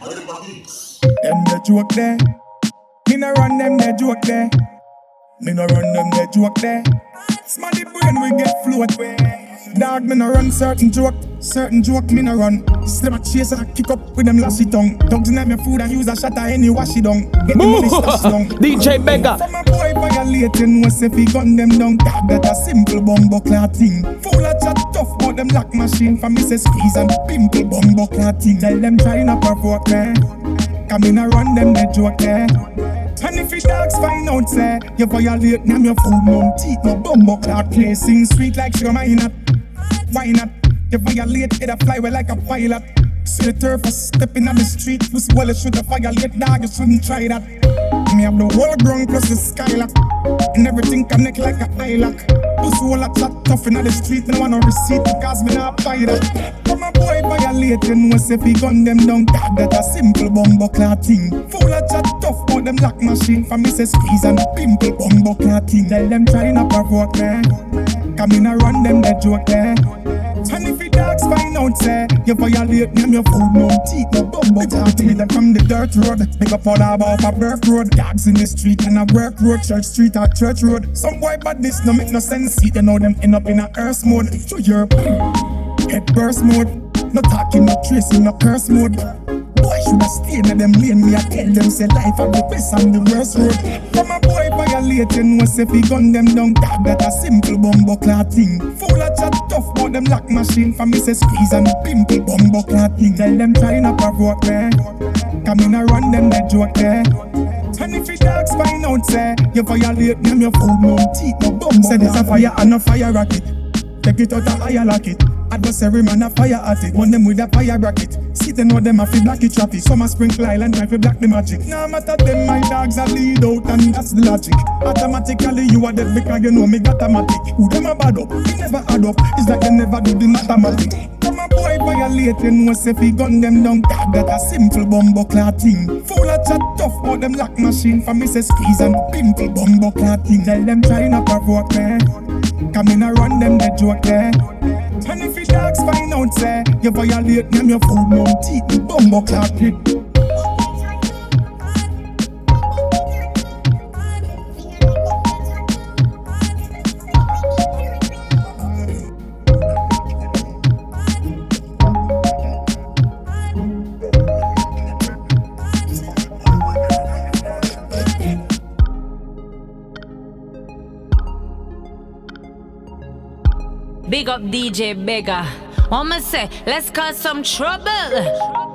Them the joke there. Me no run them the joke there. Me no run them the joke there. Smarty brain we get float way. Dog me no run certain joke, certain joke me no run. Slim a chase and I kick up with them lassie tongue. Dogs in my food and use a shot at any wash it down. Get the money down. DJ Bega. A violating, no say fi gun them down. That a simple bumbo thing. Full of chat tough but them lock machine. For me say squeeze and pimple bumbo clat thing. Tell them try not provoke me. Eh? Come in and run them the joke there. And if fish dogs find out, say, you violate them, your food, no teeth, no bumbo cloud placing sweet like sugar, why not? Why not? You violate, it a fly well like a pilot. See the turf for stepping on the street, pussy well, it should have violate, dog, you shouldn't try that. Me have the whole ground plus the skylock, and everything connect like a eye lock. Pussy all a chat tough in the street, no want no receipt because me not buy that. From a boy violate, you know, say fi gun them down, dog, that a simple bumbo cloud thing. Full of chat tough, but them lock machine, for me say squeeze and pimple bumbo cloud thing. Tell them try not provoke me. Come in and run them that joke there. And if the dogs find out, say, you violate them, your food, no teeth, no bumbo clout thing. Them from the dirt road, pick up all about a birth road. Dogs in the street and a work road, church street or church road. Some boy bad this no make no sense. See, you know them end up in a earth mode. So you're head burst mode. No talking, no tracing, no curse mode. Stayed in them lane. Me I tell them say life are the best and the worst road. From a boy violate, you know say fi gun them down. Dog that a simple bumbo thing. Full of chat tough, but them lock machine. For me say squeeze and pimple bumbo clat thing. Tell them try not provoke me. Come in and run them that joke there. And if the dogs find out, say you violate them, your food no teeth, no bumbo. Say this a fire and a fire rocket. Take it out a higher lock it. Adversary man a fire at it. One them with a fire bracket. See they know them a fi black it traffic. Some a sprinkle island try fi black the magic. Nah matter them my dogs a lead out and that's the logic. Automatically you are dead because you know me got a matic. Who them a bad up? Me never add up. It's like they never do the mathematics. A boy violate, you know say fi gun them down. Dog that a simple bumbo clat thing. Full of chat tough, but them lock machine. For me say squeeze and pimple bumbo clat thing. Tell them try not provoke me. Come in and run them the joke there. Dogs find out, say, you violate them, your food, no teeth, bumbo clock Big up DJ Bega. I'ma say, let's cause some trouble.